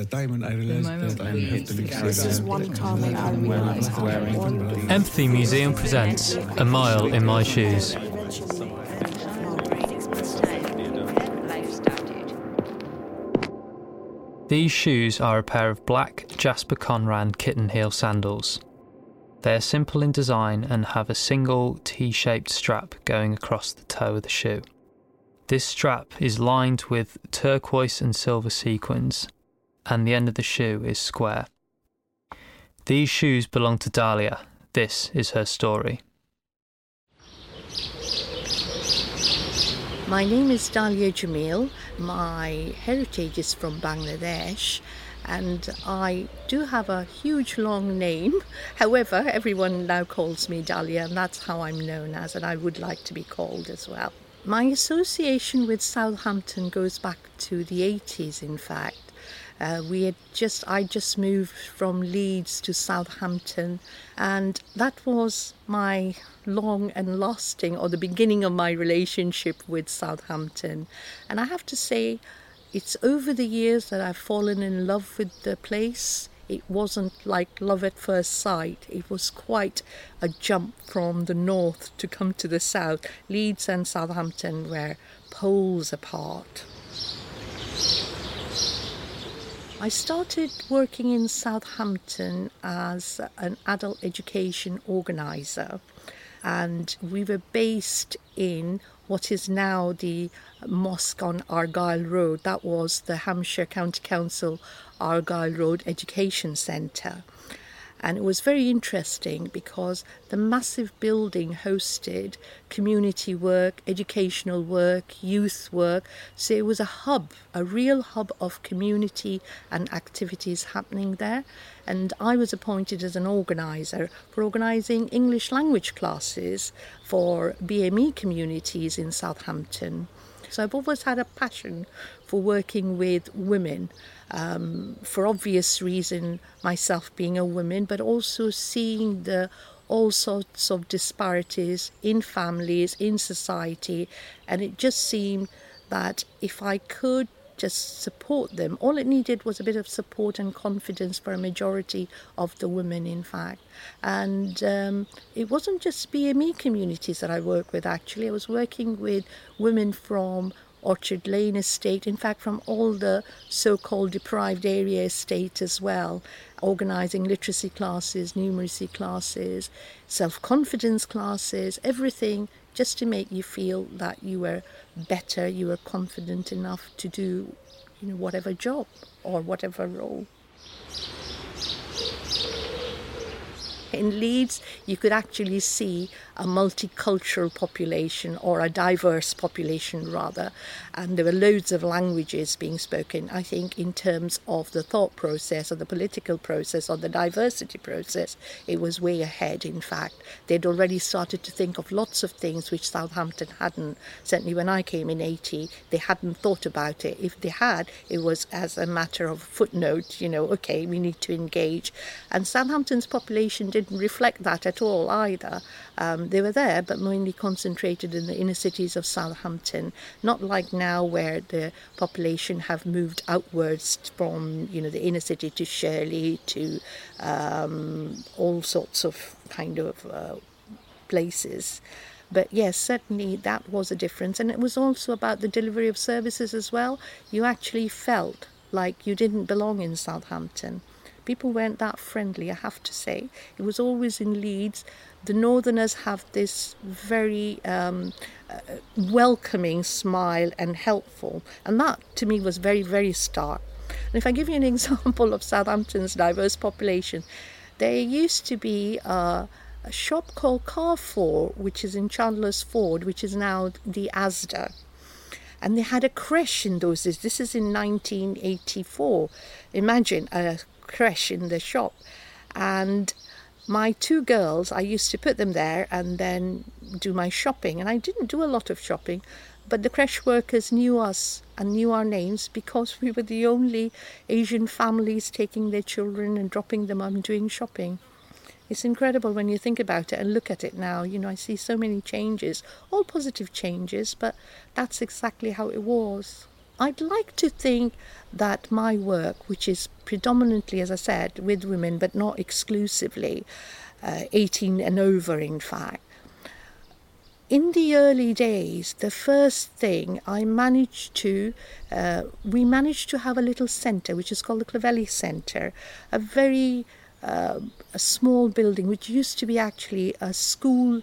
the time when I realized that I have to leave This is one time I realized Empathy Museum presents A Mile in My Shoes. These shoes are a pair of black Jasper Conran kitten heel sandals. They are simple in design and have a single T shaped strap going across the toe of the shoe. This strap is lined with turquoise and silver sequins, and the end of the shoe is square. These shoes belong to Dahlia. This is her story. My name is Dahlia Jamil. My heritage is from Bangladesh and I do have a huge long name. However, everyone now calls me Dahlia and that's how I'm known as and I would like to be called as well. My association with Southampton goes back to the 80s in fact. Uh, we had just I just moved from Leeds to Southampton, and that was my long and lasting, or the beginning of my relationship with Southampton. And I have to say, it's over the years that I've fallen in love with the place. It wasn't like love at first sight. It was quite a jump from the north to come to the south. Leeds and Southampton were poles apart. I started working in Southampton as an adult education organizer, and we were based in what is now the mosque on Argyle Road. That was the Hampshire County Council Argyle Road Education Centre. And it was very interesting because the massive building hosted community work, educational work, youth work. So it was a hub, a real hub of community and activities happening there. And I was appointed as an organizer for organizing English language classes for BME communities in Southampton. So I've always had a passion for working with women um, for obvious reason, myself being a woman, but also seeing the all sorts of disparities in families, in society, and it just seemed that if I could just support them. All it needed was a bit of support and confidence for a majority of the women, in fact. And um, it wasn't just BME communities that I worked with, actually. I was working with women from Orchard Lane estate, in fact, from all the so called deprived area estate as well, organising literacy classes, numeracy classes, self confidence classes, everything just to make you feel that you were better, you were confident enough to do you know, whatever job or whatever role. In Leeds, you could actually see a multicultural population or a diverse population rather. And there were loads of languages being spoken i think in terms of the thought process or the political process or the diversity process. It was way ahead in fact. They'd already started to think of lots of things which southampton hadn't. Certainly when i came in 80 they hadn't thought about it. If they had it was as a matter of footnote you know okay we need to engage. And southampton's population didn't reflect that at all either um, they were there, but mainly concentrated in the inner cities of Southampton. Not like now, where the population have moved outwards from you know the inner city to Shirley to um, all sorts of kind of uh, places. But yes, certainly that was a difference, and it was also about the delivery of services as well. You actually felt like you didn't belong in Southampton. People weren't that friendly, I have to say. It was always in Leeds the Northerners have this very um, uh, welcoming smile and helpful, and that to me was very, very stark. And if I give you an example of Southampton's diverse population, there used to be a, a shop called Carrefour, which is in Chandler's Ford, which is now the Asda and they had a creche in those days. This is in 1984. Imagine a creche in the shop. And my two girls, I used to put them there and then do my shopping. And I didn't do a lot of shopping, but the creche workers knew us and knew our names because we were the only Asian families taking their children and dropping them and doing shopping. It's incredible when you think about it and look at it now. You know, I see so many changes, all positive changes, but that's exactly how it was. I'd like to think that my work, which is predominantly, as I said, with women, but not exclusively, uh, 18 and over, in fact, in the early days, the first thing I managed to, uh, we managed to have a little centre, which is called the Clovelly Centre, a very uh, a small building, which used to be actually a school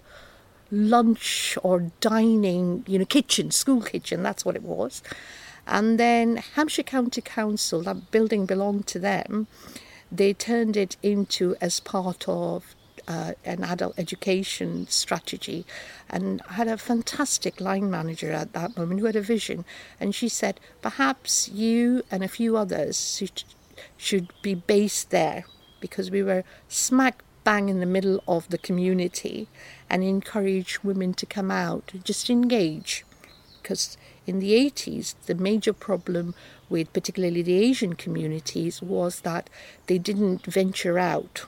lunch or dining, you know, kitchen, school kitchen, that's what it was. And then Hampshire County Council, that building belonged to them, they turned it into as part of uh, an adult education strategy. And had a fantastic line manager at that moment who had a vision. And she said perhaps you and a few others should be based there because we were smack bang in the middle of the community and encourage women to come out just engage. Because in the 80s the major problem with particularly the asian communities was that they didn't venture out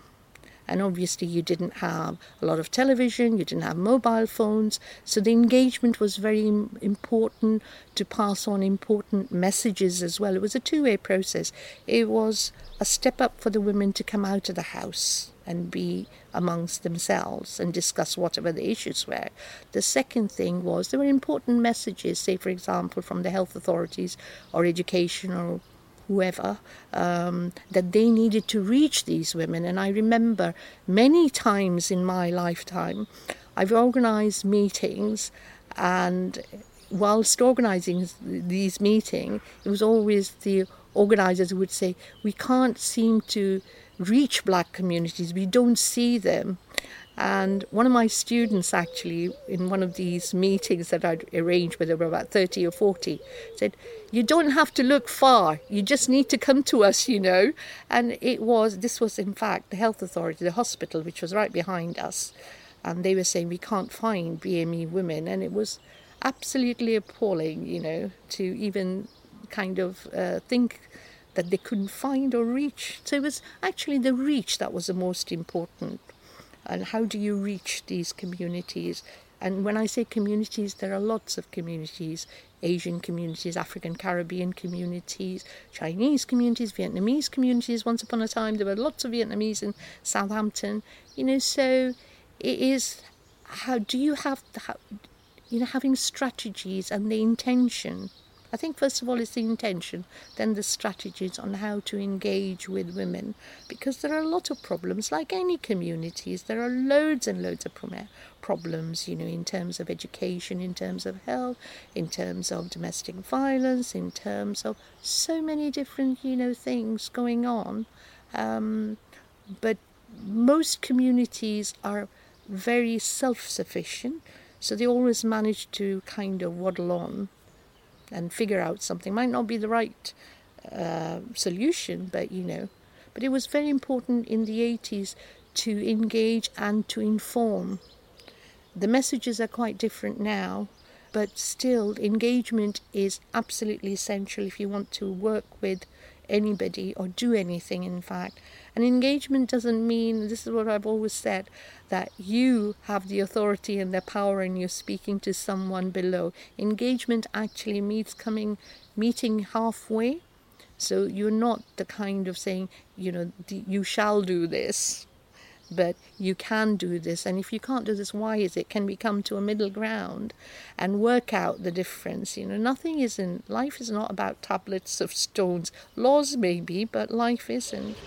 and obviously you didn't have a lot of television, you didn't have mobile phones, so the engagement was very important to pass on important messages as well. It was a two way process. It was a step up for the women to come out of the house and be amongst themselves and discuss whatever the issues were. The second thing was there were important messages, say, for example, from the health authorities or education or whoever, um, that they needed to reach these women. And I remember many times in my lifetime, I've organized meetings, and whilst organizing these meetings, it was always the organizers would say, We can't seem to reach black communities, we don't see them. And one of my students, actually, in one of these meetings that I'd arranged with, there were about 30 or 40, said, You don't have to look far, you just need to come to us, you know. And it was, this was in fact the health authority, the hospital, which was right behind us. And they were saying, We can't find BME women. And it was absolutely appalling, you know, to even kind of uh, think that they couldn't find or reach. So it was actually the reach that was the most important and how do you reach these communities? And when I say communities, there are lots of communities Asian communities, African Caribbean communities, Chinese communities, Vietnamese communities. Once upon a time, there were lots of Vietnamese in Southampton. You know, so it is how do you have, the, you know, having strategies and the intention I think first of all it's the intention, then the strategies on how to engage with women, because there are a lot of problems, like any communities. There are loads and loads of problems, you know, in terms of education, in terms of health, in terms of domestic violence, in terms of so many different, you know, things going on. Um, but most communities are very self-sufficient, so they always manage to kind of waddle on and figure out something. Might not be the right uh, solution, but you know. But it was very important in the 80s to engage and to inform. The messages are quite different now, but still, engagement is absolutely essential if you want to work with anybody or do anything, in fact. And engagement doesn't mean, this is what I've always said, that you have the authority and the power and you're speaking to someone below. Engagement actually means coming, meeting halfway. So you're not the kind of saying, you know, you shall do this but you can do this. And if you can't do this, why is it? Can we come to a middle ground and work out the difference? You know, nothing isn't, life is not about tablets of stones. Laws maybe, but life isn't.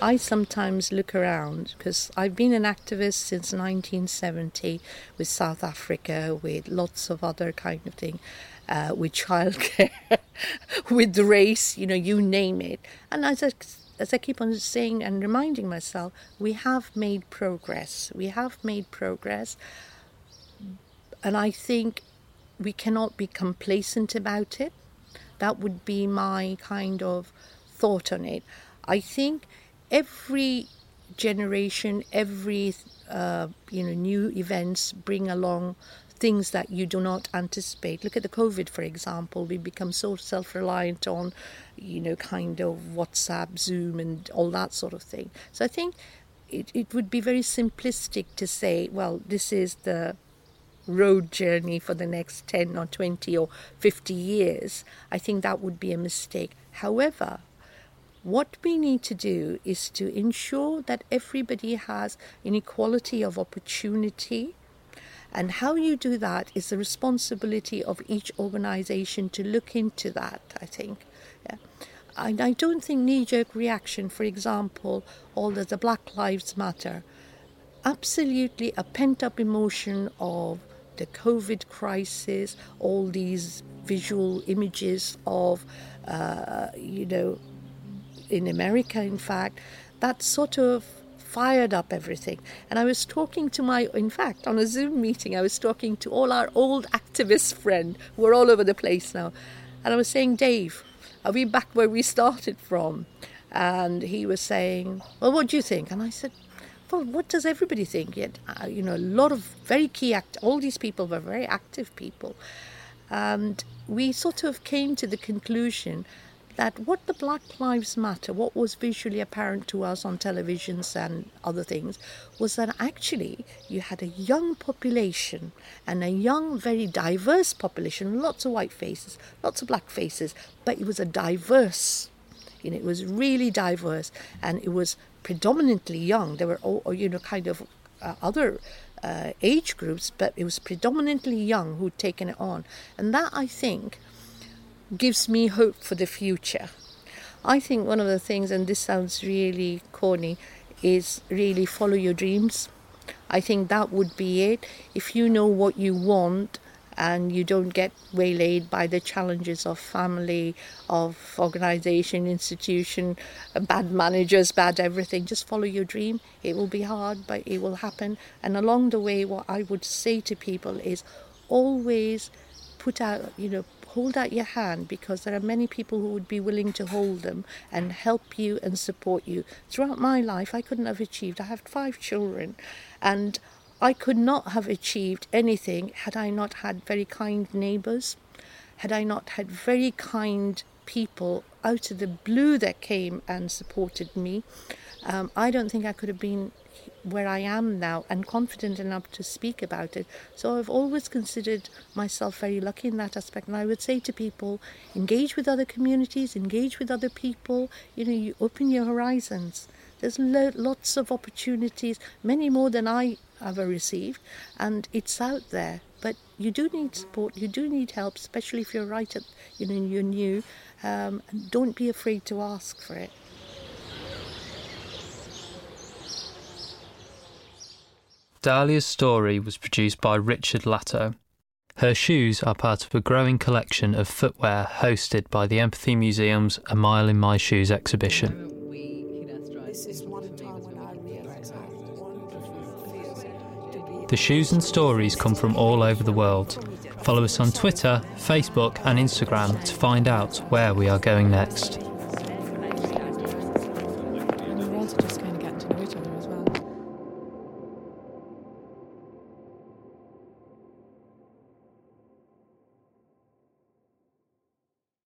I sometimes look around because I've been an activist since 1970 with South Africa, with lots of other kind of thing uh, with childcare, with race, you know, you name it. And as I, as I keep on saying and reminding myself, we have made progress. We have made progress. And I think we cannot be complacent about it. That would be my kind of thought on it. I think every generation, every uh, you know new events bring along things that you do not anticipate. Look at the COVID, for example. We become so self reliant on, you know, kind of WhatsApp, Zoom, and all that sort of thing. So I think it, it would be very simplistic to say, well, this is the road journey for the next 10 or 20 or 50 years, I think that would be a mistake. However, what we need to do is to ensure that everybody has an equality of opportunity. And how you do that is the responsibility of each organization to look into that, I think. Yeah. And I don't think knee jerk reaction, for example, all the, Black Lives Matter, absolutely a pent up emotion of the COVID crisis, all these visual images of, uh, you know, in America, in fact, that sort of fired up everything. And I was talking to my, in fact, on a Zoom meeting, I was talking to all our old activist friends who are all over the place now. And I was saying, Dave, are we back where we started from? And he was saying, Well, what do you think? And I said, well, what does everybody think? Yet, uh, you know, a lot of very key act. All these people were very active people, and we sort of came to the conclusion that what the Black Lives Matter, what was visually apparent to us on televisions and other things, was that actually you had a young population and a young, very diverse population, lots of white faces, lots of black faces, but it was a diverse. You know, it was really diverse, and it was predominantly young. There were, all, you know, kind of uh, other uh, age groups, but it was predominantly young who'd taken it on. And that, I think, gives me hope for the future. I think one of the things, and this sounds really corny, is really follow your dreams. I think that would be it. If you know what you want, and you don't get waylaid by the challenges of family, of organization, institution, bad managers, bad everything. Just follow your dream. It will be hard, but it will happen. And along the way, what I would say to people is always put out, you know, hold out your hand because there are many people who would be willing to hold them and help you and support you. Throughout my life, I couldn't have achieved. I have five children, and I could not have achieved anything had I not had very kind neighbours, had I not had very kind people out of the blue that came and supported me. Um, I don't think I could have been where I am now and confident enough to speak about it. So I've always considered myself very lucky in that aspect. And I would say to people, engage with other communities, engage with other people. You know, you open your horizons. There's lo- lots of opportunities, many more than I ever received, and it's out there. But you do need support. You do need help, especially if you're right at you know you're new. Um, and don't be afraid to ask for it. Dahlia's story was produced by Richard Latto. Her shoes are part of a growing collection of footwear hosted by the Empathy Museum's A Mile in My Shoes exhibition. The shoes and stories come from all over the world. Follow us on Twitter, Facebook, and Instagram to find out where we are going next.